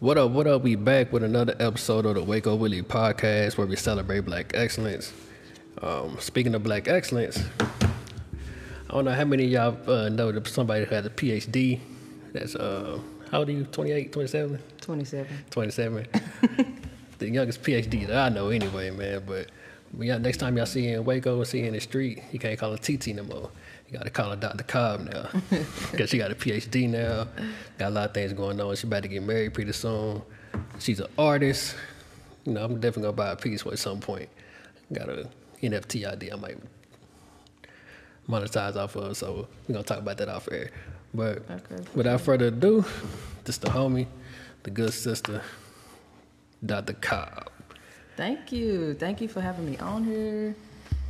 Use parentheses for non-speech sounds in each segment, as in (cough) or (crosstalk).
What up, what up? We back with another episode of the Waco Willie podcast where we celebrate black excellence. Um, speaking of black excellence, I don't know how many of y'all uh, know that somebody who has a PhD. That's, uh, how old are you? 28, 27? 27. 27. (laughs) the youngest PhD that I know anyway, man. But y'all, next time y'all see her in Waco or see her in the street, you can't call her TT no more. You gotta call her Dr. Cobb now. (laughs) Because she got a PhD now. Got a lot of things going on. She about to get married pretty soon. She's an artist. You know, I'm definitely gonna buy a piece at some point. Got a NFT idea I might monetize off of, so we're gonna talk about that off air. But Okay. without further ado, just the homie, the good sister, Dr. Cobb. Thank you. Thank you for having me on here,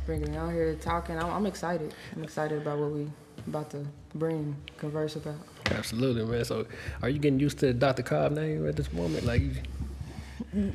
bringing me on here, talking. I'm, I'm excited. I'm excited about what we about to bring, converse about. Absolutely, man. So, are you getting used to the Dr. Cobb name at this moment? Like, you,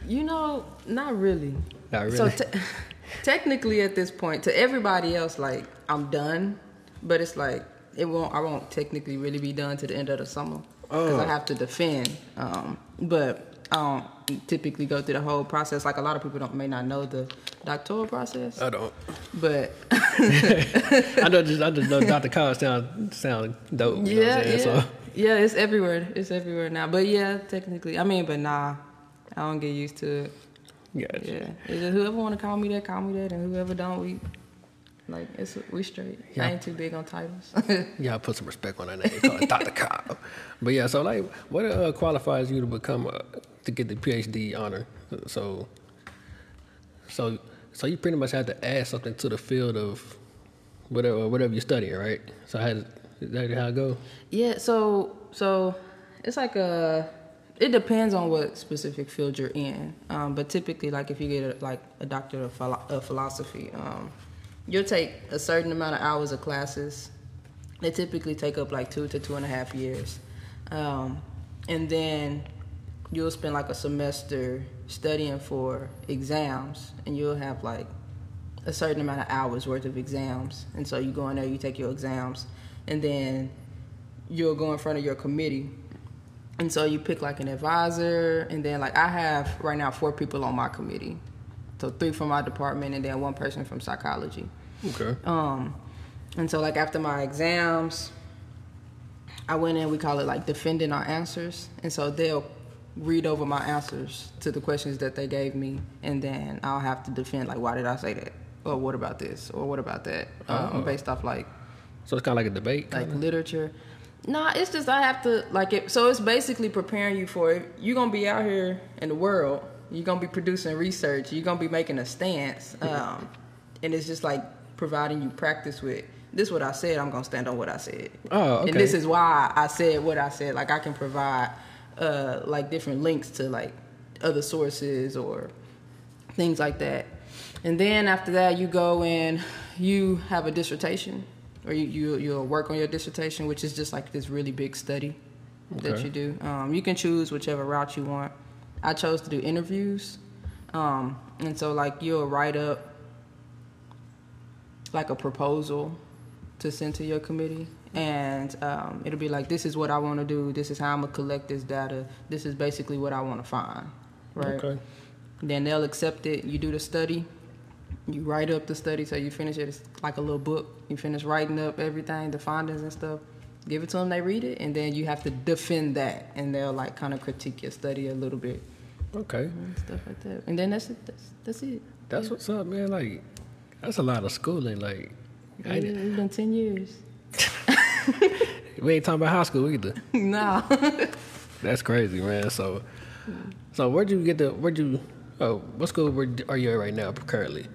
You know, not really. Not So really? te- (laughs) technically, at this point, to everybody else, like I'm done, but it's like it won't. I won't technically really be done to the end of the summer because Oh. I have to defend. Um, but I don't typically go through the whole process. Like a lot of people don't may not know the doctoral process, I don't. but (laughs) I know just I just know Dr. Cobb sound sound dope. You know yeah, what I'm yeah, saying? So, yeah. It's everywhere. It's everywhere now. But yeah, technically, I mean, but nah, I don't get used to it. gotcha. Yeah, it's just whoever want to call me that, call me that, and whoever don't, we like it's we straight. Yeah. I ain't too big on titles. (laughs) Yeah, I put some respect on that name. Call it Dr. Cobb. But yeah, so like, what uh, qualifies you to become uh, to get the PhD honor? So, so, so you pretty much have to add something to the field of whatever whatever you're studying, right? So how does, is that how it go? yeah, so so it's like a. It depends on what specific field you're in, um, but typically, like if you get a, like a doctor of, philo- of philosophy, um, you'll take a certain amount of hours of classes. They typically take up like two to two and a half years, um, and then you'll spend like a semester studying for exams, and you'll have like a certain amount of hours worth of exams. And so you go in there, you take your exams, and then you'll go in front of your committee. And so you pick like an advisor, and then like I have right now four people on my committee. So three from my department, and then one person from psychology. Okay. Um, and so like after my exams, I went in. We call it like defending our answers, and so they'll read over my answers to the questions that they gave me, and then I'll have to defend like why did I say that, or what about this, or what about that, um, Oh. based off like So it's kind of like a debate. like kinda? literature. Nah, it's just I have to like it. So it's basically preparing you for it. You're gonna be out here in the world. You're gonna be producing research. You're gonna be making a stance, um, and it's just like providing you practice with. This is what I said. I'm gonna stand on what I said. Oh, okay. And this is why I said what I said. Like I can provide uh, like different links to like other sources or things like that. And then after that, you go and you have a dissertation, or you, you you'll work on your dissertation, which is just like this really big study that you do. Um, you can choose whichever route you want. I chose to do interviews, um, and so like you'll write up like a proposal to send to your committee. And um, it'll be like, this is what I want to do. This is how I'm gonna collect this data. This is basically what I want to find, right? Okay. Then they'll accept it. You do the study. You write up the study, so you finish it. It's like a little book. You finish writing up everything, the findings and stuff. Give it to them. They read it, and then you have to defend that, and they'll like kind of critique your study a little bit Okay. and stuff like that. And then that's it. That's, that's it. That's what's up, man. Like, that's a lot of schooling. Like, I It's been ten years. (laughs) we ain't talking about high school either. (laughs) no. That's crazy, man. So, so where'd you get the? Where'd you? Oh, what school were, are you at right now currently?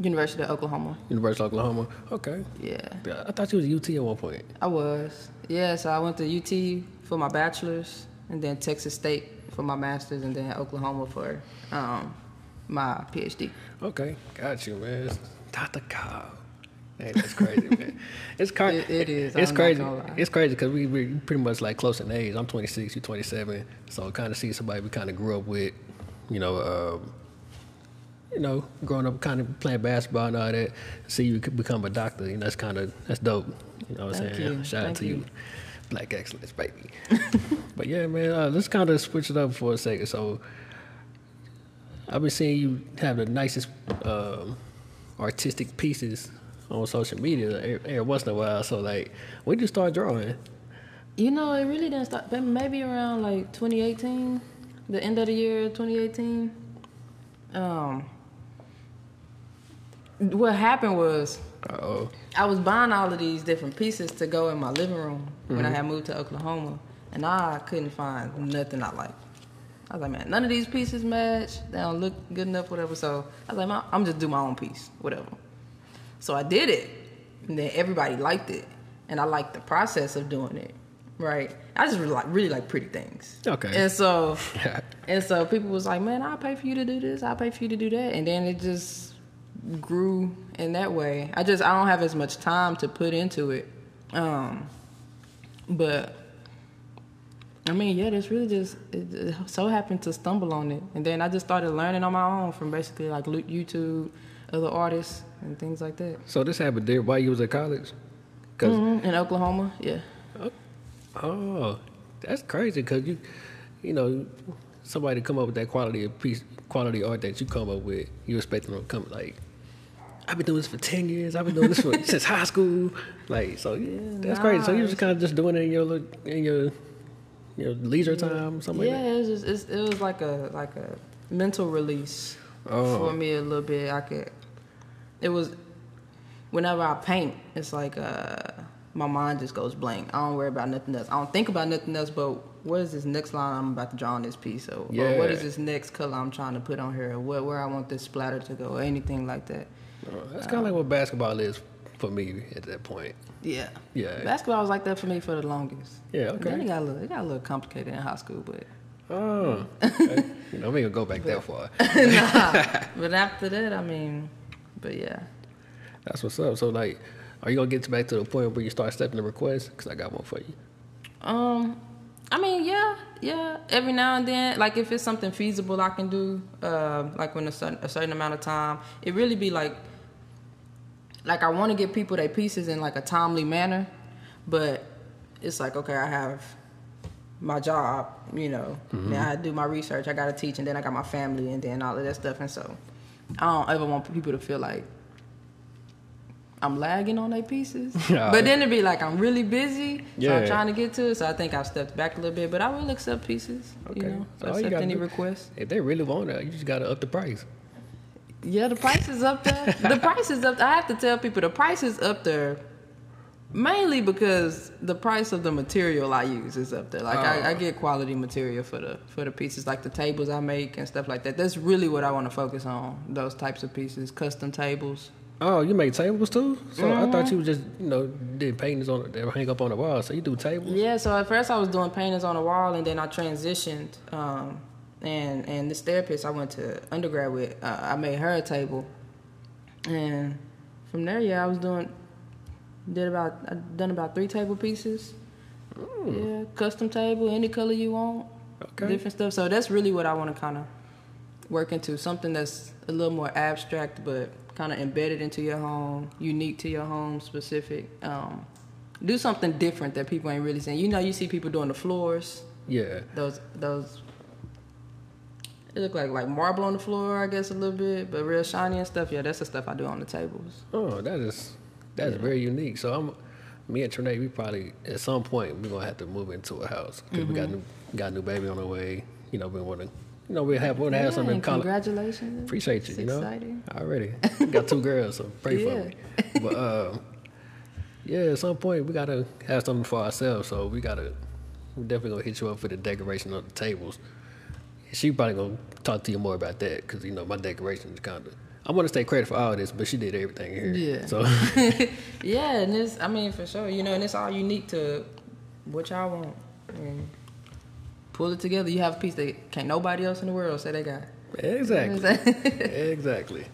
University of Oklahoma. University of Oklahoma. Okay. Yeah, Yeah, I thought you was UT at one point. I was. Yeah, so I went to UT for my bachelor's, and then Texas State for my master's, and then Oklahoma for um, my PhD. Okay, got you, man. It's Dr. Cobb. Hey, that's crazy, man. (laughs) It's crazy. It- it is. It's I'm crazy. It's crazy because we we pretty much like close in age. I'm 26, you're 27, so kind of see somebody we kind of grew up with, you know, um, you know, growing up, kind of playing basketball and all that. See you become a doctor, you know, that's kind of that's dope. You know what I'm Thank saying? you. Shout out to you. you. Black excellence, baby. (laughs) but yeah, man, uh, let's kind of switch it up for a second. So I've been seeing you have the nicest um, artistic pieces on social media every, once in a while. So like, when did you start drawing? You know, it really didn't start. Maybe around like 2018, the end of the year 2018. Um, what happened was Oh, I was buying all of these different pieces to go in my living room when I mm-hmm. had moved to Oklahoma, and I couldn't find nothing I liked. I was like, man, none of these pieces match. They don't look good enough, whatever. So I was like, "Ma, I'm just do my own piece, whatever. So I did it, and then everybody liked it, and I liked the process of doing it. Right? I just really like really like pretty things. Okay. And so (laughs) and so people was like, man, I'll pay for you to do this. I'll pay for you to do that. And then it just grew in that way. I just I don't have as much time to put into it. Um, but I mean, yeah, that's really just it, it so happened to stumble on it, and then I just started learning on my own from basically like YouTube, other artists, and things like that. so this happened there while you was at college? 'Cause- Mhm, In Oklahoma, yeah. Oh, that's crazy because you, you know, somebody come up with that quality of piece, quality art that you come up with, you expect them to come like, I've been doing this for ten years. I've been doing this for (laughs) since high school. Like, so yeah, that's crazy. So you Nah, just kind of just doing it in your in your your leisure time, something yeah, like it was just it's, it was like a like a mental release Oh. for me a little bit. I could. It was whenever I paint, it's like uh, my mind just goes blank. I don't worry about nothing else. I don't think about nothing else. But what is this next line I'm about to draw on this piece? Or, or what Yeah. is this next color I'm trying to put on here? Or what where I want this splatter to go? Or anything like that. That. That's kind of like what basketball is for me at that point. Yeah. Yeah. Basketball was like that for me for the longest. Yeah, Okay. Then it got a little, it got a little complicated in high school, but Oh, (laughs) okay. you know, we ain't gonna go back that far. (laughs) nah. But after that, I mean, but yeah. That's what's up. So like, are you gonna get back to the point where you start stepping the request? Cause I got one for you. Um, I mean, yeah, yeah. Every now and then, like if it's something feasible I can do, uh, like when a certain, a certain amount of time, it really be like, like I want to get people their pieces in like a timely manner, but it's like okay, I have my job, you know, mm-hmm. now I do my research, I gotta teach, and then I got my family, and then all of that stuff, and so I don't ever want people to feel like I'm lagging on their pieces. (laughs) Yeah. but then it'd be like I'm really busy, so I'm trying to get to it. So I think I've stepped back a little bit, but I will accept pieces. Okay. You know, So accept any do- requests. If they really want it, you just gotta up the price. Yeah, the price is up there. the (laughs) price is up. I have to tell people the price is up there. Mainly because the price of the material I use is up there. Like I, I Oh. get quality material for the for the pieces, like the tables I make and stuff like that. That's really what I want to focus on. Those types of pieces, custom tables. Oh, you make tables too? So I Mm-hmm. thought you were just, you know, did paintings on that hang up on the wall. So you do tables? Yeah, so at first I was doing paintings on the wall, and then I transitioned. Um, and and this therapist I went to undergrad with, uh, I made her a table, and from there, yeah, I was doing, did about, I done about three table pieces. Yeah, custom table, any color you want, Okay. different stuff. So that's really what I want to kind of work into, something that's a little more abstract, but kind of embedded into your home, unique to your home, specific. Um, do something different that people ain't really seeing. You know, you see people doing the floors. Yeah. Those those. It look like like marble on the floor, I guess a little bit, but real shiny and stuff. Yeah, that's the stuff I do on the tables. Oh, that is that's Yeah. very unique. So I'm me and Trinae, we probably at some point we're gonna have to move into a house because we got new got a new baby on the way. You know, we want to, you know, we have want to have Yeah, something in common. congratulations. Appreciate you. It's you know, exciting. already (laughs) got two girls, so pray for me. But uh, yeah, at some point we gotta have something for ourselves. So we gotta we definitely gonna hit you up for the decoration of the tables. She probably gonna talk to you more about that because you know my decoration is kind of. I want to take credit for all this, but she did everything here. Yeah. So (laughs) yeah, and it's I mean for sure, you know, and it's all unique to what y'all want. And pull it together. You have a piece that can't nobody else in the world say they got. exactly, (laughs) exactly.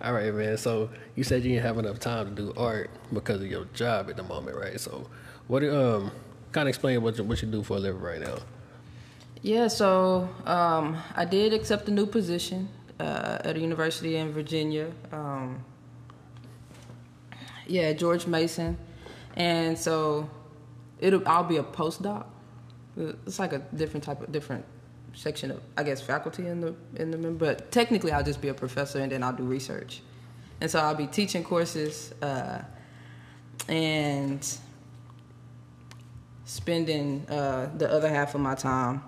All right, man. So you said you didn't have enough time to do art because of your job at the moment, right? So what um kind of explain what you, what you do for a living right now? Yeah, so um, I did accept a new position uh, at a university in Virginia. Um, yeah, George Mason, and so it'll I'll be a postdoc. It's like a different type of different section of I guess faculty in the in the but technically I'll just be a professor and then I'll do research, and so I'll be teaching courses uh, and spending uh, the other half of my time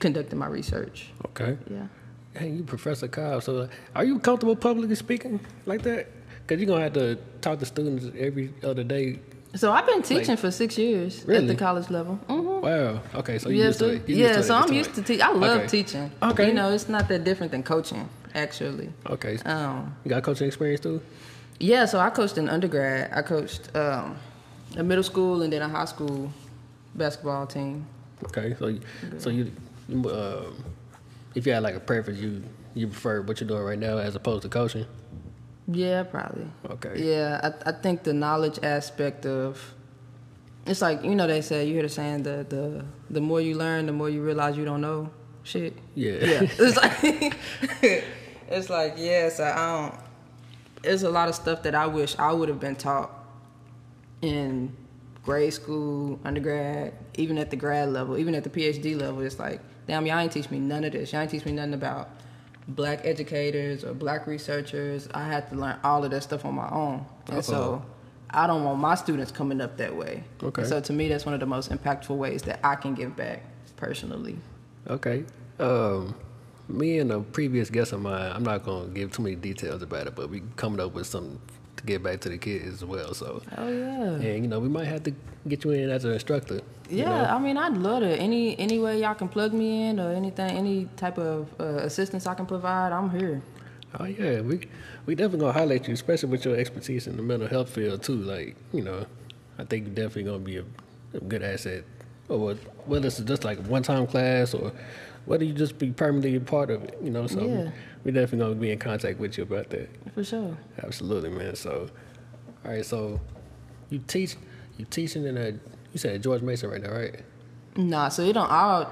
conducting my research. Okay. Yeah. Hey, you Professor Cobb. So, are you comfortable publicly speaking like that? Because you're gonna have to talk to students every other day. So I've been teaching for six years at the college level. hmm Wow. Okay. So you used to. You yeah. used so I'm used to teach. I love Okay. teaching. Okay. You know, it's not that different than coaching, actually. Okay. Um, You got coaching experience too? yeah. So I coached in undergrad. I coached um, a middle school and then a high school basketball team. Okay. So, so you, um, if you had like a preference, you you prefer what you're doing right now as opposed to coaching? Yeah, probably. Okay. Yeah, I, I think the knowledge aspect of it's like you know they say you hear the saying the the the more you learn, the more you realize you don't know shit. Yeah. Yeah, (laughs) it's like (laughs) it's like yes, I don't. There's a lot of stuff that I wish I would have been taught in grade school, undergrad, even at the grad level, even at the PhD level. It's like, damn, y'all ain't teach me none of this. Y'all ain't teach me nothing about black educators or black researchers. I had to learn all of that stuff on my own, and Uh-oh. so I don't want my students coming up that way. Okay. So to me, that's one of the most impactful ways that I can give back personally. Okay. Um, me and a previous guest of mine, I'm not gonna give too many details about it, but we coming up with something to get back to the kids as well. So, Oh yeah. and you know, we might have to get you in as an instructor. you Yeah, know? I mean, I'd love to. Any any way y'all can plug me in or anything, any type of uh, assistance I can provide, I'm here. Oh yeah, we we definitely gonna highlight you, especially with your expertise in the mental health field too. Like you know, I think you're definitely gonna be a, a good asset. Or whether it's just like a one-time class or whether you just be permanently a part of it. You know, so Yeah. we definitely gonna be in contact with you about that. For sure. Absolutely, man. So, all right, so you teach you teaching in a you said George Mason right now, right? Nah, so it don't. I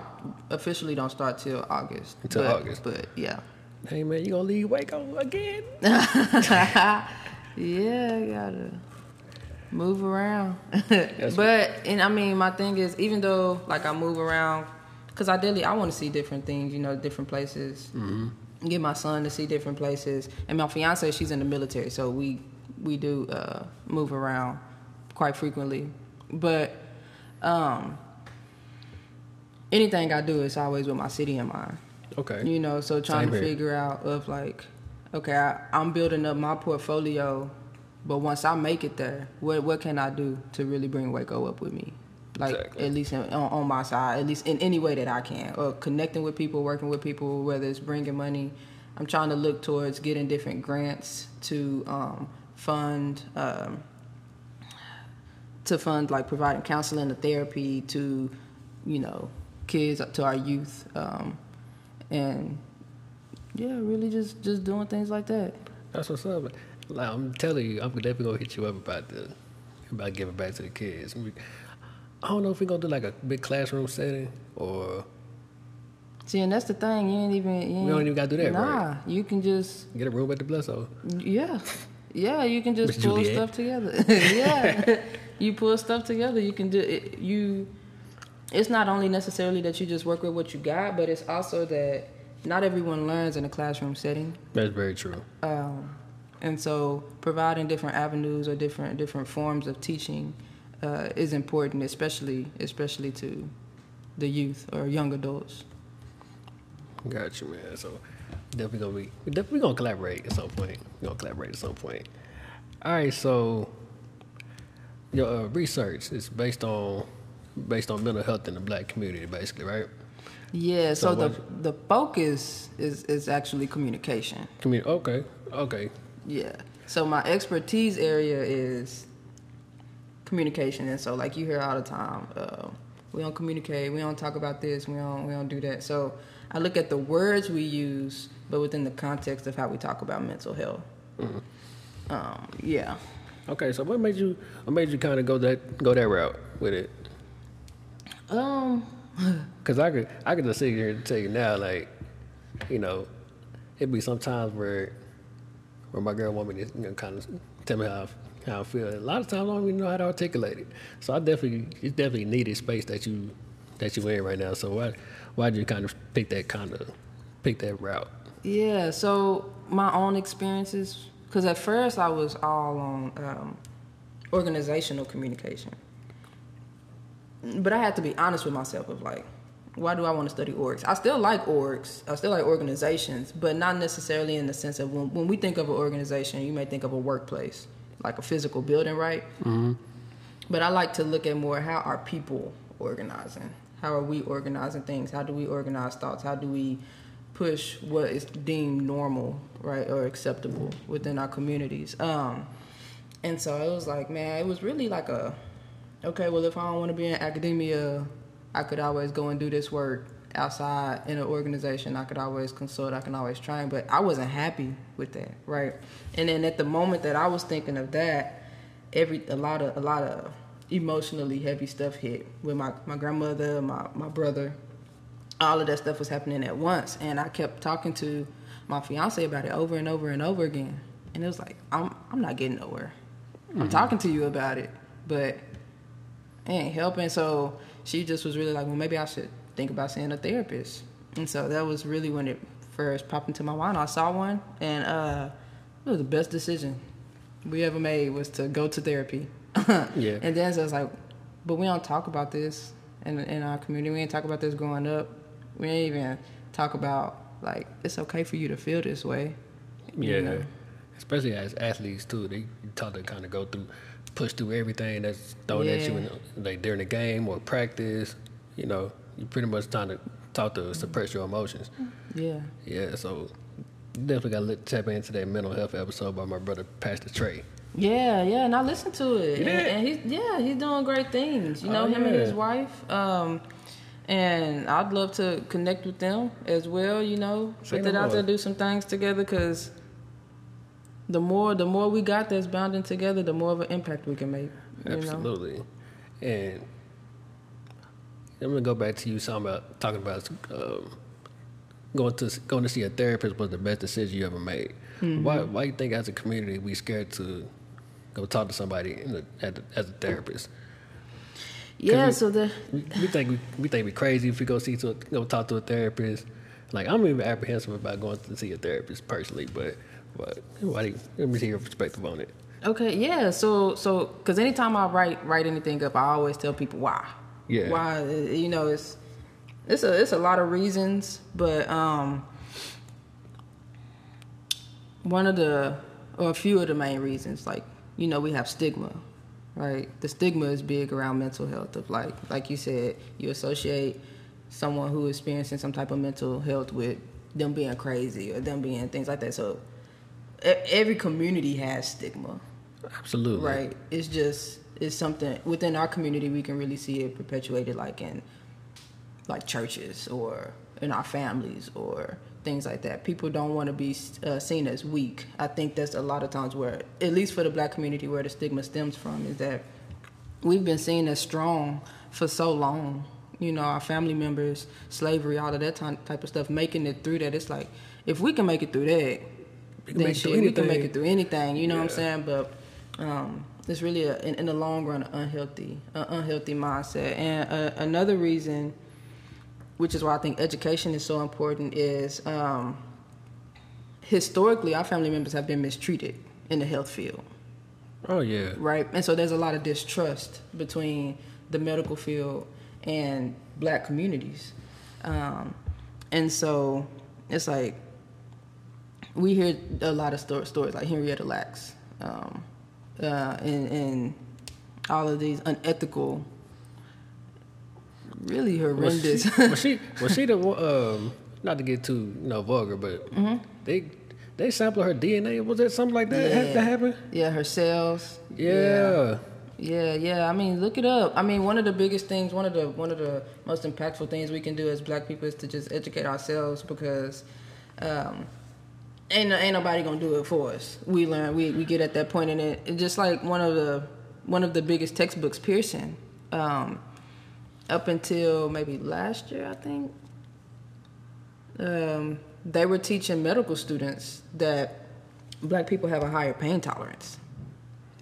officially don't start till August. Until but, August. But yeah, Hey man, you gonna leave Waco again? (laughs) yeah, I gotta move around. (laughs) but and I mean, my thing is, even though like I move around, cause ideally I want to see different things, you know, different places. Mm-hmm. Get my son to see different places, and my fiance, she's in the military, so we we do uh, move around quite frequently. But um, anything I do is always with my city in mind. Okay. You know, so trying Same to here. figure out of like, okay, I, I'm building up my portfolio, but once I make it there, what what can I do to really bring Waco up with me? Like Exactly. at least in, on, on my side, at least in any way that I can, or connecting with people, working with people, whether it's bringing money. I'm trying to look towards getting different grants to um, fund. Um, to fund like providing counseling and therapy to, you know, kids to our youth, um, and yeah, really just just doing things like that. That's what's up. Like, I'm telling you, I'm definitely gonna hit you up about the about giving back to the kids. We- I don't know if we're gonna do like a big classroom setting or See, and that's the thing. You ain't even. You ain't, don't even gotta do that, Nah, right? you can just get a room at the Blesso. yeah, yeah. You can just pull Juliet. stuff together. (laughs) yeah, you pull stuff together. You can do it. You. It's not only necessarily that you just work with what you got, but it's also that not everyone learns in a classroom setting. That's very true. um, and so providing different avenues or different different forms of teaching uh, is important, especially especially to the youth or young adults. Got you, man. So definitely gonna be we definitely gonna collaborate at some point. We're gonna collaborate at some point. All right, so your uh, research is based on based on mental health in the black community, basically, right? Yeah. So, So the what- the focus is is actually communication. Community. Okay, okay. Yeah. So my expertise area is communication, and so like you hear all the time, uh, we don't communicate, we don't talk about this, we don't we don't do that. So I look at the words we use, but within the context of how we talk about mental health. Um, yeah. Okay, so what made you what made you kind of go that go that route with it? Um. (laughs) Cause I could I could just sit here and tell you now, like, you know, it'd be some times where where my girl want me to you know kind of tell me how how I feel. A lot of times I don't even know how to articulate it. So I definitely it's definitely needed space that you that you're in right now. So why why did you kind of pick that kind of pick that route? Yeah, so my own experiences, because at first I was all on um, organizational communication, but I had to be honest with myself of like, why do I want to study orgs? I still like orgs, I still like organizations, but not necessarily in the sense of when, when we think of an organization, you may think of a workplace, like a physical building, right? Mm-hmm. But I like to look at more how are people organizing? How are we organizing things? How do we organize thoughts? How do we push what is deemed normal, right, or acceptable within our communities. Um, and so it was like, man, it was really like a, okay, well, if I don't want to be in academia, I could always go and do this work outside in an organization. I could always consult. I can always train, but I wasn't happy with that, right? And then at the moment that I was thinking of that, every a lot of a lot of emotionally heavy stuff hit with my my grandmother, my my brother, all of that stuff was happening at once and i kept talking to my fiance about it over and over and over again and it was like i'm i'm not getting nowhere mm-hmm. i'm talking to you about it but it ain't helping so she just was really like well maybe i should think about seeing a therapist and so that was really when it first popped into my mind i saw one and uh it was the best decision we ever made was to go to therapy (laughs) yeah and then so I was like but we don't talk about this in, in our community we didn't talk about this growing up we didn't even talk about like it's okay for you to feel this way. Yeah, know? especially as athletes too. They taught to kind of go through, push through everything that's thrown yeah. at you, in, like during the game or practice. You know, you pretty much trying to talk to suppress your emotions. Yeah. Yeah. So definitely got to tap into that mental health episode by my brother Pastor Trey. Yeah, yeah, and I listened to it, and, and, he's yeah, he's doing great things. You know, oh, him yeah. and his wife. Um, and I'd love to connect with them as well. You know, put it out there, do some things together, because the more the more we got that's bounding together, the more of an impact we can make. Absolutely, know? and I'm gonna go back to you talking about talking about um, going to going to see a therapist was the best decision you ever made. Mm-hmm. Why why you think as a community we scared to go talk to somebody the, as a therapist? Yeah, so the we think we, we think we crazy if we go see to go talk to a therapist. Like I'm even apprehensive about going to see a therapist personally, but but why do you, let me see your perspective on it. Okay, yeah. So so because anytime I write write anything up, I always tell people why. Yeah. Why you know it's it's a it's a lot of reasons, but um one of the or a few of the main reasons, like you know we have stigma right? The stigma is big around mental health. Of like, like you said, you associate someone who is experiencing some type of mental health with them being crazy or them being things like that. So every community has stigma. Absolutely. Right. It's just it's something within our community we can really see it perpetuated like in like churches or in our families or things like that. People don't want to be uh, seen as weak. I think that's a lot of times where, at least for the black community, where the stigma stems from is that we've been seen as strong for so long. You know, our family members, slavery, all of that type of stuff, making it through that. It's like, if we can make it through that, then shit, we can make it through anything. You know yeah. what I'm saying? But um, it's really, a, in, in, the long run, an unhealthy, an unhealthy mindset. And uh, another reason which is why I think education is so important, is um, historically our family members have been mistreated in the health field. Oh yeah. Right, and so there's a lot of distrust between the medical field and black communities, um, and so it's like we hear a lot of stories, stories like Henrietta Lacks, um, uh, and, and all of these unethical really horrendous. Was she, was she, was she the um, not to get too you know vulgar, but mm-hmm. they they sampled her DNA. Was that something like that yeah. that happened? Yeah, her cells. Yeah. yeah. Yeah, yeah. I mean, look it up. I mean, one of the biggest things, one of the one of the most impactful things we can do as Black people is to just educate ourselves because um, ain't ain't nobody gonna do it for us. We learn, we we get at that point, and it, just like one of the one of the biggest textbooks, Pearson. Um, up until maybe last year, I think, um, they were teaching medical students that black people have a higher pain tolerance.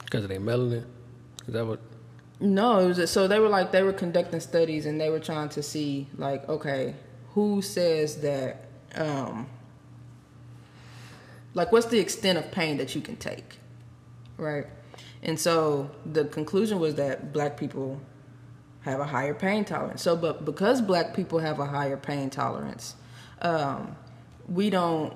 Because of their melanin? Is that what? No, it was so they were like they were conducting studies and they were trying to see like okay, who says that um like what's the extent of pain that you can take, right? And so the conclusion was that black people have a higher pain tolerance. So, but because black people have a higher pain tolerance, um, we don't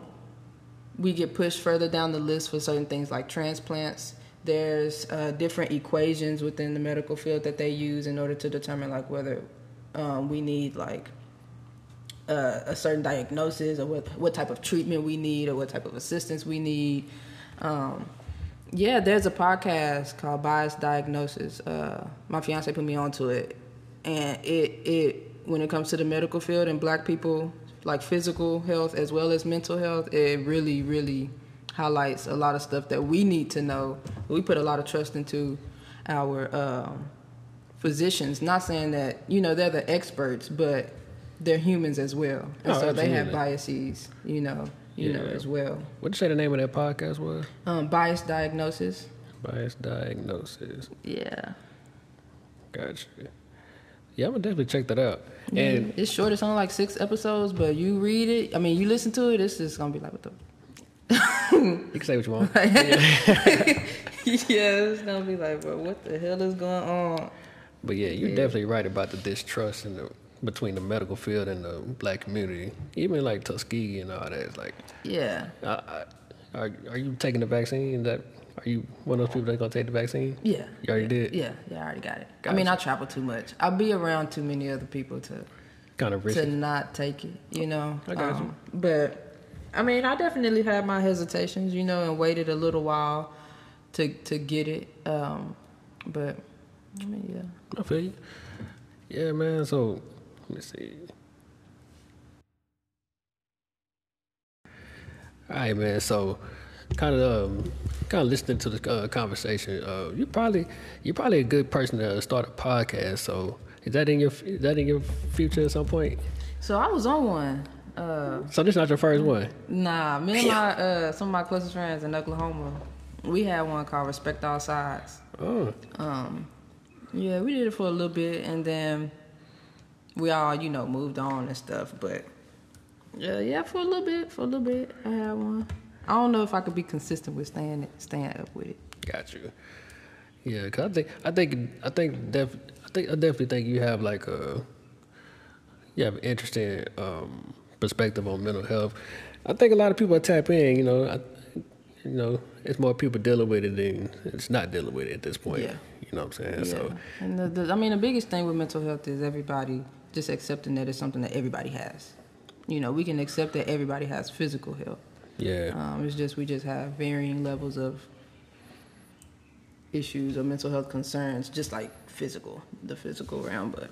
we get pushed further down the list for certain things like transplants there's uh, different equations within the medical field that they use in order to determine like whether um, we need like uh, a certain diagnosis or what what type of treatment we need or what type of assistance we need. Um, yeah, there's a podcast called Bias Diagnosis. Uh, my fiance put me onto it, and it it when it comes to the medical field and Black people like physical health as well as mental health, it really really highlights a lot of stuff that we need to know. We put a lot of trust into our um, physicians. Not saying that you know they're the experts, but they're humans as well, and Oh, so they have biases. You know, you know as well. What'd you say the name of that podcast was? Um, bias diagnosis. Bias Diagnosis. Yeah. Gotcha. Yeah, I'm gonna definitely check that out. And it's short. It's only like six episodes, but you read it. I mean, you listen to it. It's just gonna be like what the. you can say what you want. (laughs) (laughs) yeah, it's gonna be like, bro, what the hell is going on? But yeah, you're Yeah. definitely right about the distrust and the between the medical field and the black community. Even like Tuskegee and all that. It's like, Yeah. I, I, are are you taking the vaccine? That are you one of those people that's gonna take the vaccine? Yeah. You already did. Yeah, yeah, I already got it. I mean, I travel too much. I'll be around too many other people to Kind of risk to risky. not take it, you know. Um, I got you. But I mean, I definitely had my hesitations, you know, and waited a little while to to get it. Um, but I mean, yeah. I feel you. Yeah, man. So let me see. All right, man. So, kind of, um, kind of listening to the uh, conversation. Uh, you probably, you're probably a good person to start a podcast. So, is that in your, is that in your future at some point? So I was on one. Uh, So this not your first one. nah, me and (laughs) my uh, some of my closest friends in Oklahoma, we had one called Respect All Sides. Oh, Um, yeah, we did it for a little bit, and then we all, you know, moved on and stuff. But yeah, yeah, for a little bit, for a little bit, I had one. I don't know if I could be consistent with staying staying up with it. got you. Yeah, cause I think, I think, I think, def, I think, I definitely think you have like a, you have an interesting um, perspective on mental health. I think a lot of people tap in. You know, I, you know, it's more people dealing with it than it's not dealing with it at this point. Yeah. You know what I'm saying? Yeah, So and the, the, I mean, the biggest thing with mental health is everybody just accepting that it's something that everybody has. You know, we can accept that everybody has physical health. yeah, Um, it's just we just have varying levels of issues or mental health concerns, just like physical, the physical realm. But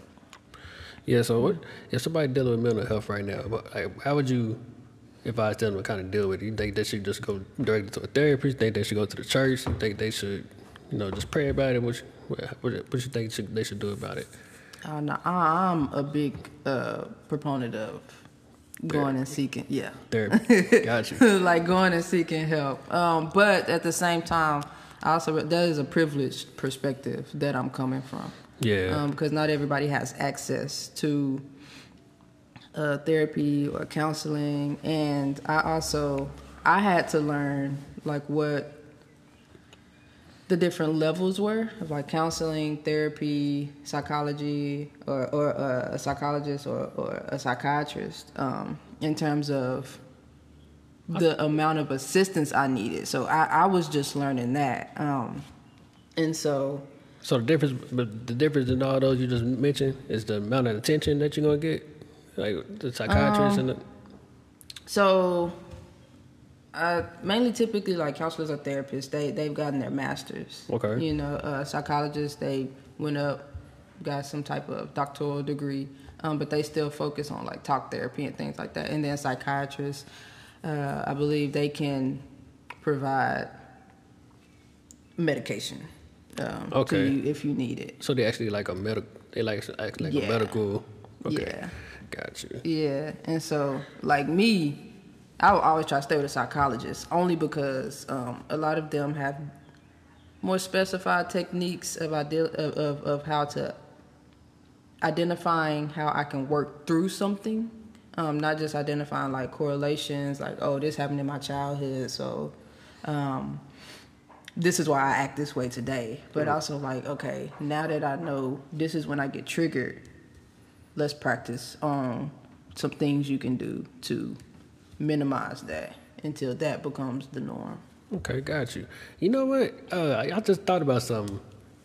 yeah. So what if somebody dealing with mental health right now? Like, how would you? If I was telling them to kind of deal with it, you think they should just go directly to a therapist? Think they should go to the church? You think they should, you know, just pray about it? What you, what, what what you think should, they should do about it? Uh, no, I, I'm a big uh, proponent of going and seeking, yeah, Therapy. (laughs) Got you. like going and seeking help. Um, but at the same time, I also that is a privileged perspective that I'm coming from. Yeah. Um, because not everybody has access to uh, therapy or counseling, and I also I had to learn like what the different levels were of like counseling, therapy, psychology, or, or uh, a psychologist or, or a psychiatrist um, in terms of the amount of assistance I needed. So I, I was just learning that. Um, and so, So the difference, but the difference in all those you just mentioned is the amount of attention that you're gonna get, like the psychiatrist and the. so uh, mainly typically like counselors or therapists, they, they've gotten their masters. Okay. You know, uh, psychologists, they went up, got some type of doctoral degree, um, but they still focus on like talk therapy and things like that. And then psychiatrists, uh, I believe they can provide medication um, Okay. to you if you need it. So they actually like a medical. They like act like Yeah. a medical. Okay. Yeah. Got you. Yeah, and so like me, I would always try to stay with a psychologist only because um, a lot of them have more specified techniques of, of, of, of how to identifying how I can work through something. Um, not just identifying like correlations, like, oh, this happened in my childhood, so um, this is why I act this way today. But also like, okay, now that I know this is when I get triggered, let's practice on some things you can do to minimize that until that becomes the norm. Okay, got you. You know what? Uh, I just thought about something.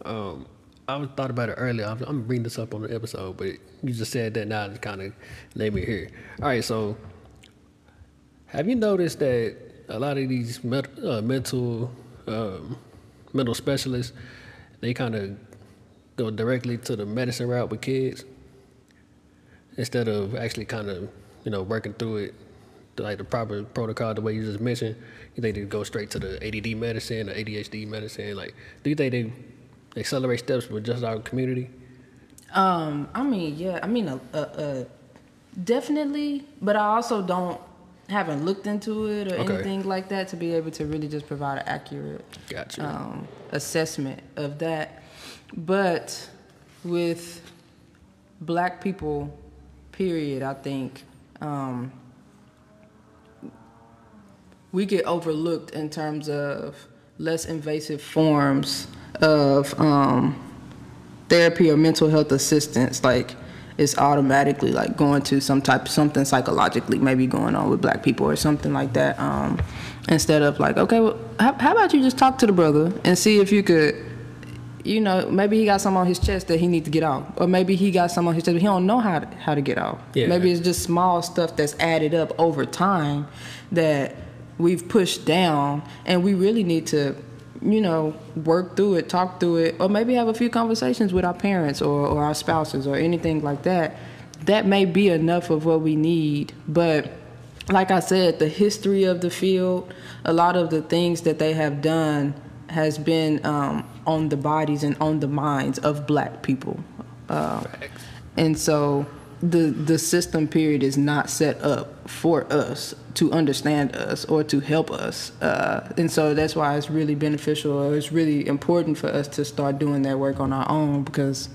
Um, I thought about it earlier. I'm, I'm gonna bring this up on the episode, but you just said that now. It kind of made me hear. All right, so have you noticed that a lot of these uh, mental um, mental specialists they kind of go directly to the medicine route with kids instead of actually kind of you know working through it like the proper protocol the way you just mentioned you think they go straight to the ADD medicine or ADHD medicine like do you think they accelerate steps with just our community Um, I mean, yeah, I mean, uh, uh, uh, definitely, but I also don't haven't looked into it or Okay. anything like that to be able to really just provide an accurate got you um, assessment of that. But with black people, period, I think um, we get overlooked in terms of less invasive forms of um, therapy or mental health assistance. Like it's automatically like going to some type of something psychologically maybe going on with black people or something like that. Um, instead of like, okay, well, how, how about you just talk to the brother and see if you could you know, maybe he got something on his chest that he needs to get off, or maybe he got something on his chest but he don't know how to, how to get off. Yeah. Maybe it's just small stuff that's added up over time that we've pushed down, and we really need to, you know, work through it, talk through it, or maybe have a few conversations with our parents or, or our spouses or anything like that. That may be enough of what we need, but like I said, the history of the field, a lot of the things that they have done has been um, on the bodies and on the minds of black people. Uh, and so the the system period is not set up for us to understand us or to help us. Uh, and so that's why it's really beneficial or it's really important for us to start doing that work on our own because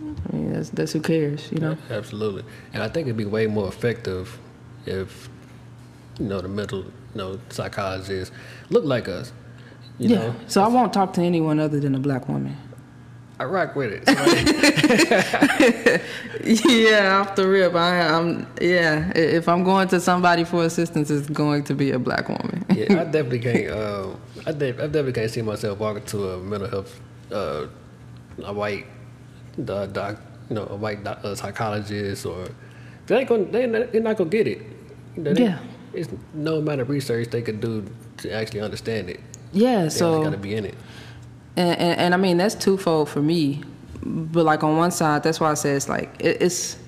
I mean, that's, that's who cares, you know? Absolutely. And I think it'd be way more effective if, you know, the mental, you know, psychologists look like us. You yeah. know, So I won't talk to anyone other than a black woman. I rock with it. right? (laughs) yeah, off the rip, I, I'm. Yeah, if I'm going to somebody for assistance, it's going to be a black woman. yeah, I (laughs) definitely can't. Uh, I, de- I definitely can't see myself walking to a mental health, uh, a white, uh, doc, you know, a white doc, uh, psychologist, or they ain't gonna, they not, they're not gonna get it. They- Yeah. It's no amount of research they could do to actually understand it. yeah, They so got to be in it. And, and, I mean that's twofold for me, but like on one side, that's why I say it's like it, it's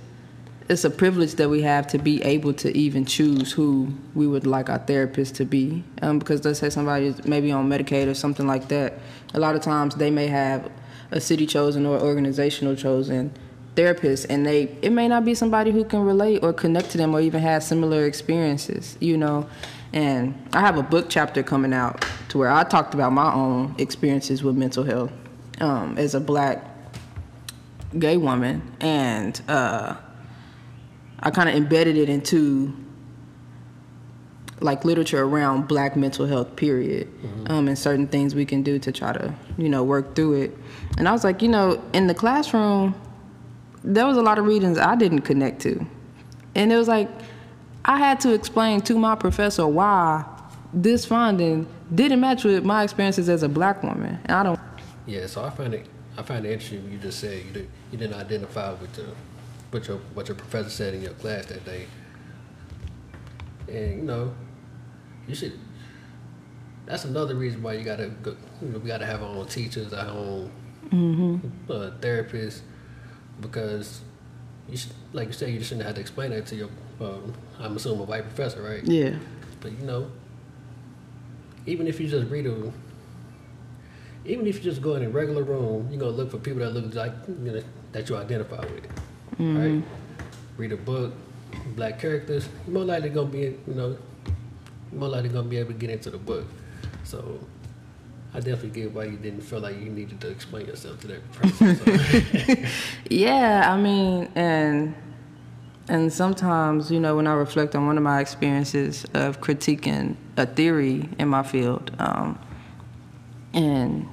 it's a privilege that we have to be able to even choose who we would like our therapist to be. Um, because let's say somebody is maybe on Medicaid or something like that. A lot of times they may have a city chosen or organizational chosen therapist, and they it may not be somebody who can relate or connect to them or even have similar experiences. You know. And I have a book chapter coming out to where I talked about my own experiences with mental health um, as a black gay woman, and uh, I kind of embedded it into like literature around black mental health period. Um, and certain things we can do to try to you know work through it. And i was like you know in the classroom there was a lot of readings i didn't connect to. And it was like i had to explain to my professor why this finding didn't match with my experiences as a black woman and i don't Yeah, so I find it I find it interesting you just said you did, you didn't identify with the what your what your professor said in your class that day. And you know, you should that's another reason why you gotta go you know, we gotta have our own teachers, our own uh, therapists because you should like you said you shouldn't have to explain that to your um, I'm assuming a white professor, right? yeah But you know, even if you just read a, even if you just go in a regular room, you're gonna look for people that look like you know that you identify with, right? Mm-hmm. Read a book, black characters. You're more likely gonna be, you know, more likely gonna be able to get into the book. So, I I definitely get why you didn't feel like you needed to explain yourself to that person. So. (laughs) Yeah, I mean, and and sometimes, you know, when I reflect on one of my experiences of critiquing a theory in my field, um, and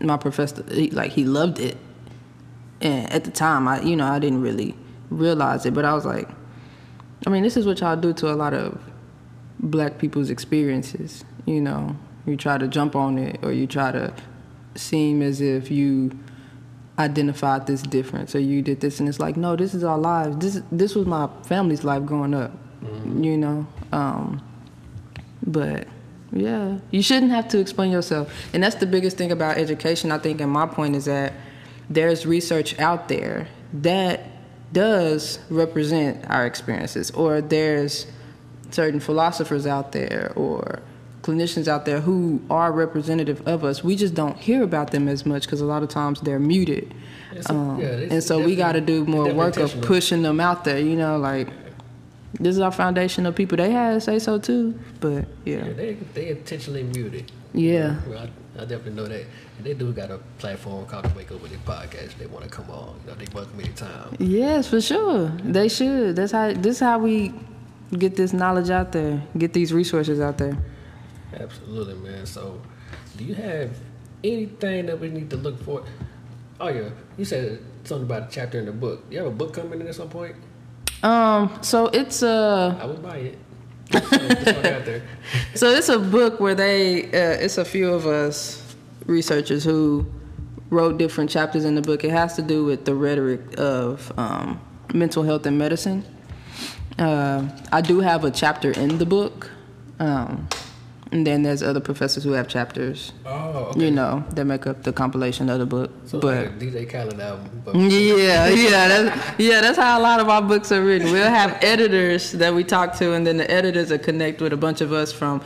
my professor, he, like, he loved it, and at the time, I, you know, I didn't really realize it, but I was like, I mean, this is what y'all do to a lot of black people's experiences. You know, you try to jump on it, or you try to seem as if you identified this difference or you did this and it's like no this is our lives. This this was my family's life growing up you know? Um but yeah you shouldn't have to explain yourself. And that's the biggest thing about education i think and my point is that there's research out there that does represent our experiences or there's certain philosophers out there or clinicians out there who are representative of us. We just don't hear about them as much because a lot of times they're muted. Um, yeah, and so we got to do more work of pushing them out there you know like this is our foundation of people they had to say so too but Yeah, yeah they they intentionally muted. Yeah. Well, I, I definitely know that. And they do got a platform called the Wake Up With It podcast. They want to come on. You know, they welcome anytime. yes for sure they should that's how this is how we get this knowledge out there get these resources out there Absolutely, man. So, do you have anything that we need to look for? Oh yeah, you said something about a chapter in the book. You have a book coming in at some point? Um so it's uh I would buy it. Just throw it out there. So it's a book where they, uh, it's a few of us researchers who wrote different chapters in the book. It has to do with the rhetoric of um, mental health and medicine. Uh, I do have a chapter in the book, um, and then there's other professors who have chapters, Oh, okay. you know, that make up the compilation of the book. So but like DJ Khaled album. But yeah, yeah, that's, yeah. That's how a lot of our books are written. We'll have editors that we talk to, and then the editors will connect with a bunch of us from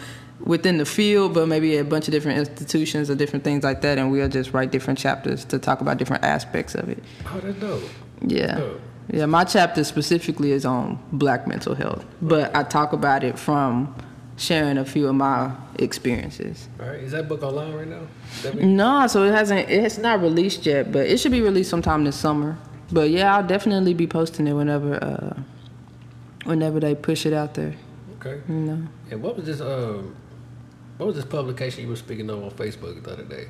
within the field, but maybe a bunch of different institutions or different things like that, and we'll just write different chapters to talk about different aspects of it. oh, that's dope. Yeah, Dope. yeah. My chapter specifically is on Black mental health, but I talk about it from sharing a few of my experiences. All right, is that book online right now? No, so it hasn't. It's not released yet, but it should be released sometime this summer. But yeah, I'll definitely be posting it whenever, uh, whenever they push it out there. Okay. You know. And what was this? Um, what was this publication you were speaking of on Facebook the other day?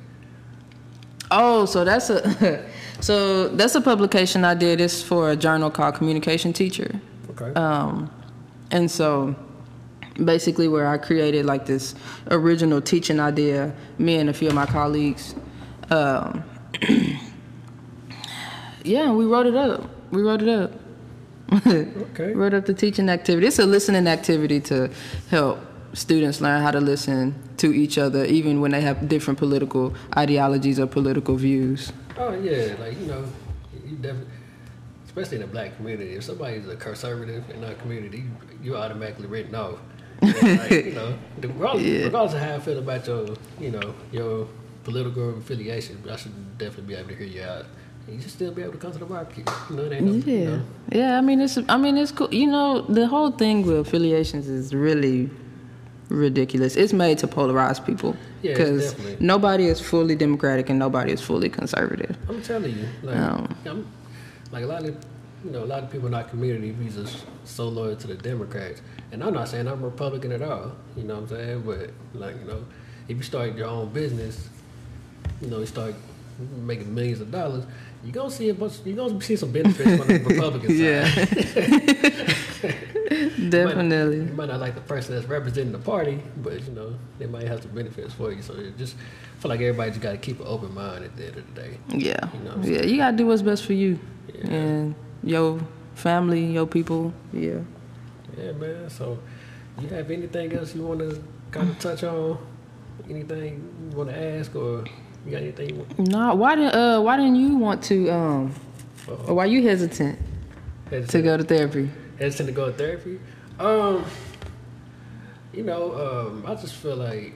Oh, so that's a, (laughs) so that's a publication I did. It's for a journal called Communication Teacher. Okay. Um, and so basically where I created like this original teaching idea, me and a few of my colleagues. Um, (clears throat) yeah, we wrote it up. We wrote it up. okay. (laughs) wrote up the teaching activity. It's a listening activity to help students learn how to listen to each other, even when they have different political ideologies or political views. Oh yeah, like you know, you definitely, especially in the black community, if somebody's a conservative in our community, you, you automatically written off. You know, like, you know, (laughs) regardless, Yeah. regardless of how I feel about your, you know, your political affiliation, I should definitely be able to hear you out. You should still be able to come to the barbecue. You know, it ain't no, Yeah, you know, yeah. I mean, it's. I mean, it's cool. You know, the whole thing with affiliations is really ridiculous. It's made to polarize people because definitely. nobody is fully democratic and nobody is fully conservative. I'm telling you, like, Um, I'm, like a lot of, you know, a lot of people in our community we just so loyal to the Democrats, and I'm not saying I'm Republican at all. You know what I'm saying? But like, you know, if you start your own business, you know, you start making millions of dollars, you gonna see a bunch. You gonna see some benefits from the (laughs) Republican side. (laughs) Yeah. Definitely. You might not like the person that's representing the party, but you know they might have some benefits for you. So it just I feel like everybody just got to keep an open mind at the end of the day. Yeah. You know Yeah. You gotta do what's best for you Yeah. and your family, your people. Yeah. Yeah, man. So, you have anything else you want to kind of touch on? Anything you want to ask, or you got anything? You want, No. Why didn't uh Why didn't you want to um or why you hesitant hesitant to go to therapy? hesitant to go to therapy? Um, you know, um, I just feel like,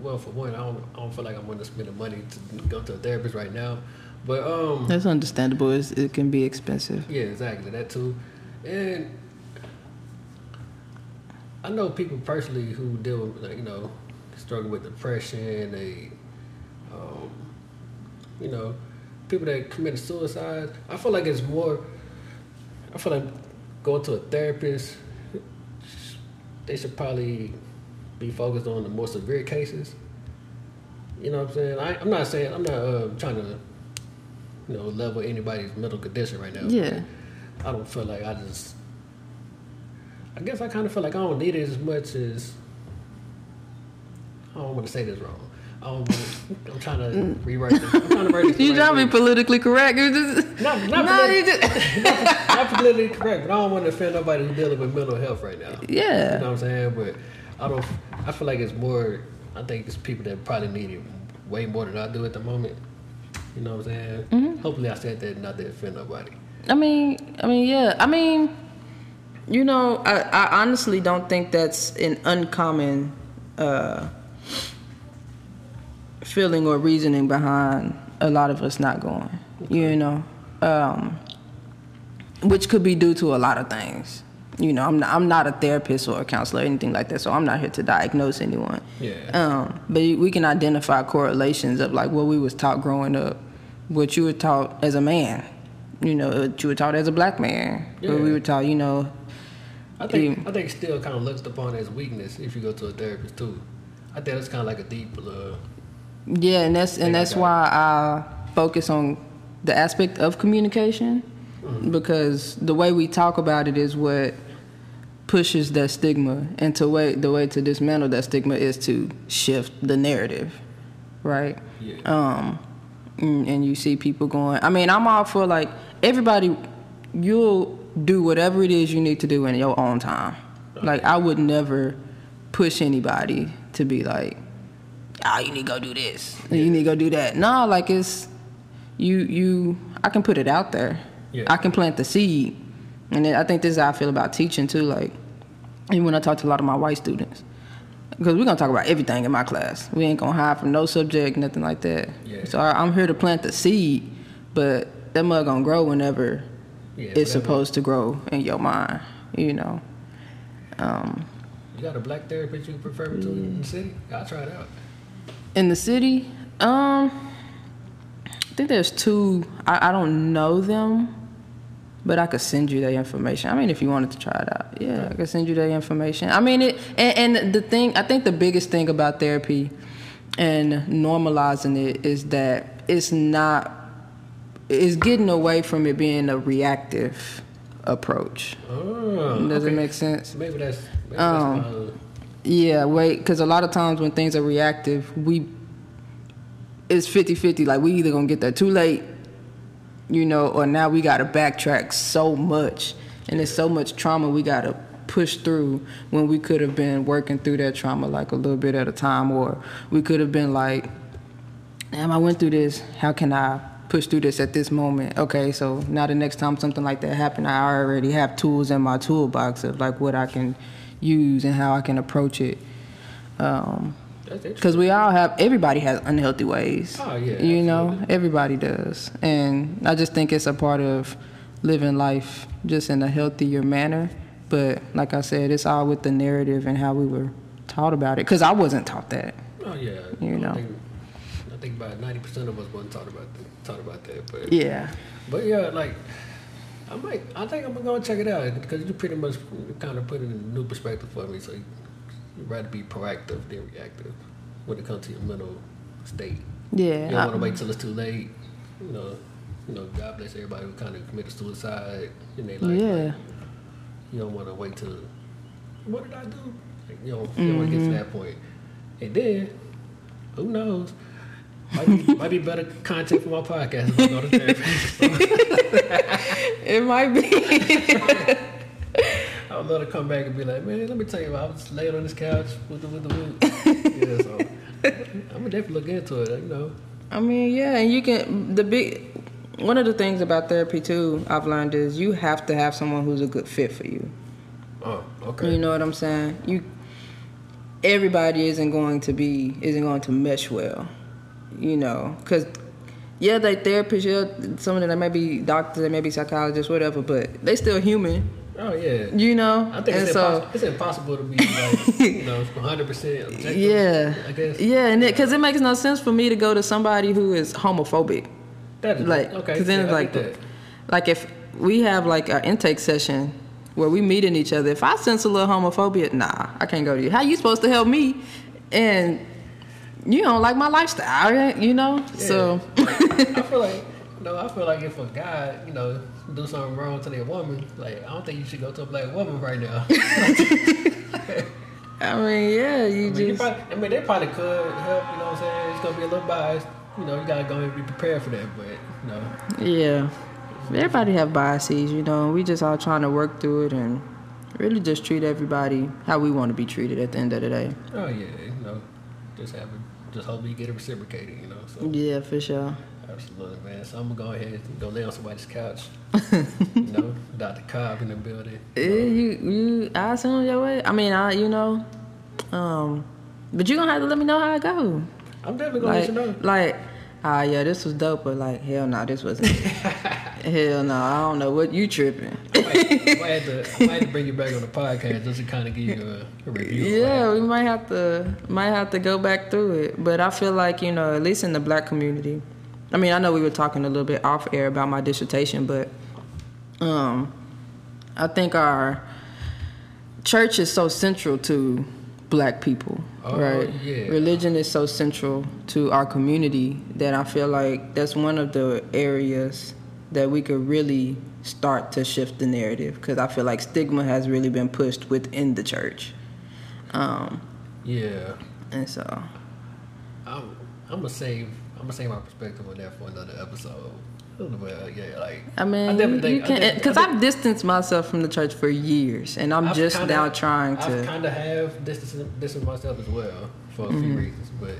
well, for one, I don't, I don't feel like I'm going to spend the money to go to a therapist right now. But um, That's understandable. It's, it can be expensive. Yeah, exactly. That too. And I know people personally who deal with, like, you know, struggle with depression, they, um, you know, people that commit suicide. I feel like it's more. I feel like going to a therapist. They should probably be focused on the more severe cases. You know what I'm saying? I, I'm not saying I'm not uh, trying to, you know, level anybody's mental condition right now. Yeah. I don't feel like I just. I guess I kind of feel like I don't need it as much as. I don't want to say this wrong. I don't want to, I'm trying to mm. rewrite this. I'm trying to write this. (laughs) You trying to be politically correct? You just Not, not, (laughs) no, politi- just (laughs) not politically correct, but I don't want to offend nobody who's dealing with mental health right now. yeah. You know what I'm saying? But I don't. I feel like it's more. I think it's people that probably need it way more than I do at the moment. You know what I'm saying? Mm-hmm. Hopefully, I said that not to offend nobody. I mean, I mean, yeah. I mean, you know, I, I honestly don't think that's an uncommon uh, feeling or reasoning behind a lot of us not going. You know, um, which could be due to a lot of things. You know, I'm not, I'm not a therapist or a counselor or anything like that, so I'm not here to diagnose anyone. Yeah. Um, but we can identify correlations of like what we was taught growing up, what you were taught as a man, you know, what you were taught as a black man, yeah. what we were taught, you know. I think. I think still kind of looked upon as weakness if you go to a therapist too. I think it's kind of like a deep. Uh, Yeah, and that's and that's why I focus on the aspect of communication because the way we talk about it is what pushes that stigma, and to way the way to dismantle that stigma is to shift the narrative, right? yeah. um and, and you see people going i mean i'm all for like everybody you'll do whatever it is you need to do in your own time. Like i would never push anybody to be like ah you need to go do this. You need to go do that. No like it's you you i can put it out there Yeah. i can plant the seed and then i think this is how i feel about teaching too like even when i talk to a lot of my white students because we're gonna talk about everything in my class. We ain't gonna hide from no subject, nothing like that. Yeah. So I, I'm here to plant the seed, but that mug gonna grow whenever yeah it's whatever. supposed to grow in your mind. You know. Um, You got a black therapist you prefer to in the city? I'll try it out. in the city, um, I think there's two. I, I don't know them, but I could send you that information. I mean, if you wanted to try it out, yeah, I could send you that information. I mean, it and, and the thing I think the biggest thing about therapy and normalizing it is that it's not. It's getting away from it being a reactive approach. Oh, Does okay. it make sense? Maybe that's. Maybe Um, that's Yeah, wait, because a lot of times when things are reactive, we it's 50-50. Like we either gonna get there too late, you know, or now we gotta backtrack so much, and there's so much trauma we gotta push through when we could have been working through that trauma like a little bit at a time, or we could have been like, damn, I went through this. How can I push through this at this moment? Okay, so now the next time something like that happen, I already have tools in my toolbox of like what I can use and how I can approach it. Um. Because we all have, everybody has unhealthy ways. Oh, yeah, You know, everybody does. And I just think it's a part of living life just in a healthier manner. But like I said, it's all with the narrative and how we were taught about it. Because I wasn't taught that. Oh yeah. You I know. Think, I think about ninety percent of us wasn't taught about that, taught about that, but Yeah. but yeah, like I might. I think I'm gonna go check it out because you pretty much kind of put it in a new perspective for me. So you'd rather be proactive than reactive when it comes to your mental state. Yeah. You don't want to wait till it's too late. You know. You know, God bless everybody who kind of committed suicide in their life. Yeah. Like, you don't want to wait till what did I do? Like, you know, you don't want to get to mm-hmm. that point. And then, who knows? Might be, might be better content for my podcast if I go to therapy. (laughs) It might be. (laughs) I would love to come back and be like, man, let me tell you, I was laying on this couch with the with the with. (laughs) yeah, so I'm gonna definitely look into it. You know. I mean, yeah, and you can the big one of the things about therapy too I've learned is you have to have someone who's a good fit for you. Oh, okay. You know what I'm saying? You everybody isn't going to be isn't going to mesh well. You know, cuz yeah, they therapists, yeah, some of them they may be doctors, they may be psychologists, whatever, but they still human. Oh yeah. You know, I think and it's, so impossible, it's impossible to be like you (laughs) know 100 percent objective. yeah, I guess. yeah, and because it, makes no sense for me to go to somebody who is homophobic. That is like okay. because then yeah, it's like like if we have like our intake session where we meeting each other if i sense a little homophobia nah i can't go to you how you supposed to help me and you don't like my lifestyle you know so I feel (laughs) like no, I feel like if a guy, you know, do something wrong to their woman, like I don't think you should go to a black woman right now. (laughs) i mean yeah you I mean, just probably, I mean, they probably could help. You know what I'm saying? It's gonna be a little biased. You know, you gotta go and be prepared for that. But you know, yeah everybody have biases you know we just all trying to work through it and really just treat everybody how we want to be treated at the end of the day oh yeah, you know, just have it. Just hope you get it reciprocated. You know, so yeah for sure absolutely, man. So I'm gonna go ahead and go lay on somebody's couch. You know, Dr. Cobb in the building. Yeah, you you I assume your way. I mean, I you know, um, but you gonna have to let me know how it go. I'm definitely gonna Like, let you know. like, ah, yeah, this was dope, but like, hell no, this wasn't. (laughs) hell no, I don't know what you tripping. I might, I might have to, I might have to bring you back on the podcast just to kind of give you a, a review. Yeah, we might have to might have to go back through it. But I feel like you know, at least in the black community. I mean, I know we were talking a little bit off air about my dissertation, but um, I think our church is so central to black people, Oh, right? yeah. Religion is so central to our community that I feel like that's one of the areas that we could really start to shift the narrative because I feel like stigma has really been pushed within the church. Um, Yeah, and so, I'm, I'm gonna save. I'm gonna save my perspective on that for another episode. Well, yeah, like I mean, definitely you, think- can because I I've distanced myself from the church for years, and I'm I've just kinda- now trying to. Mm-hmm. kind of have distanced, distanced myself as well for a few reasons, but.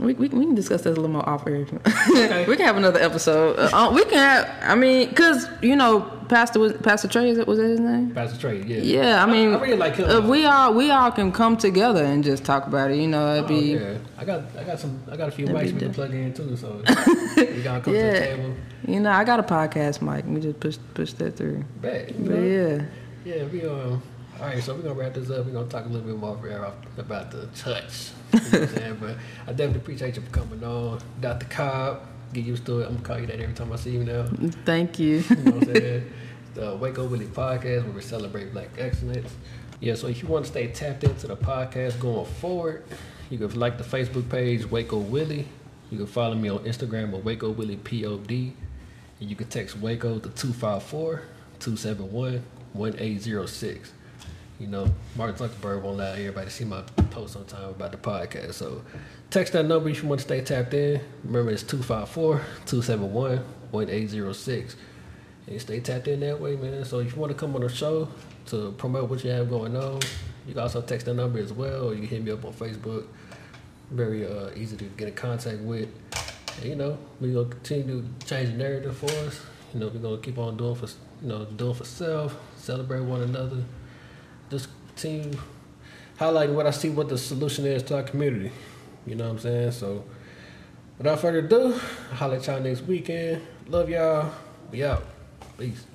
We, we, we can discuss that a little more off air. Okay. (laughs) we can have another episode. Uh, uh, we can have. I mean, because you know, Pastor was Pastor Trey. Is it was that his name? Pastor Trey, yeah, Yeah, I mean, I, really like him. if we all we all can come together and just talk about it, you know, it'd Oh, be yeah. I got I got some I got a few mics we can plug in too, so (laughs) we gotta come to the table. you know, I got a podcast mic. We just push push that through. Bet, But yeah, Yeah, we um. All right, so we're gonna wrap this up. We're gonna talk a little bit more about the touch. (laughs) You know what I'm saying? But I definitely appreciate you for coming on, Dr. Cobb. Get used to it. I'm gonna call you that every time I see you now. thank you. You know what I'm saying? (laughs) the Waco Willie podcast where we celebrate black excellence. Yeah, so if you want to stay tapped into the podcast going forward, you can like the Facebook page Waco Willie. You can follow me on Instagram at Waco Willie POD. And you can text Waco to 254 271 1806. You know, Martin Zuckerberg won't allow everybody to see my post on time about the podcast. So text that number if you want to stay tapped in. Remember, it's 254 271 1806. And stay tapped in that way, man. So if you want to come on the show to promote what you have going on, you can also text that number as well, or you can hit me up on Facebook. Very uh, easy to get in contact with. And, you know, we're gonna continue to change the narrative for us. You know, we're gonna keep on doing for you know, doing for self, celebrate one another. Just continue highlighting what I see what the solution is to our community. You know what I'm saying? So without further ado, I'll holler at y'all next weekend. Love y'all. We out. Peace.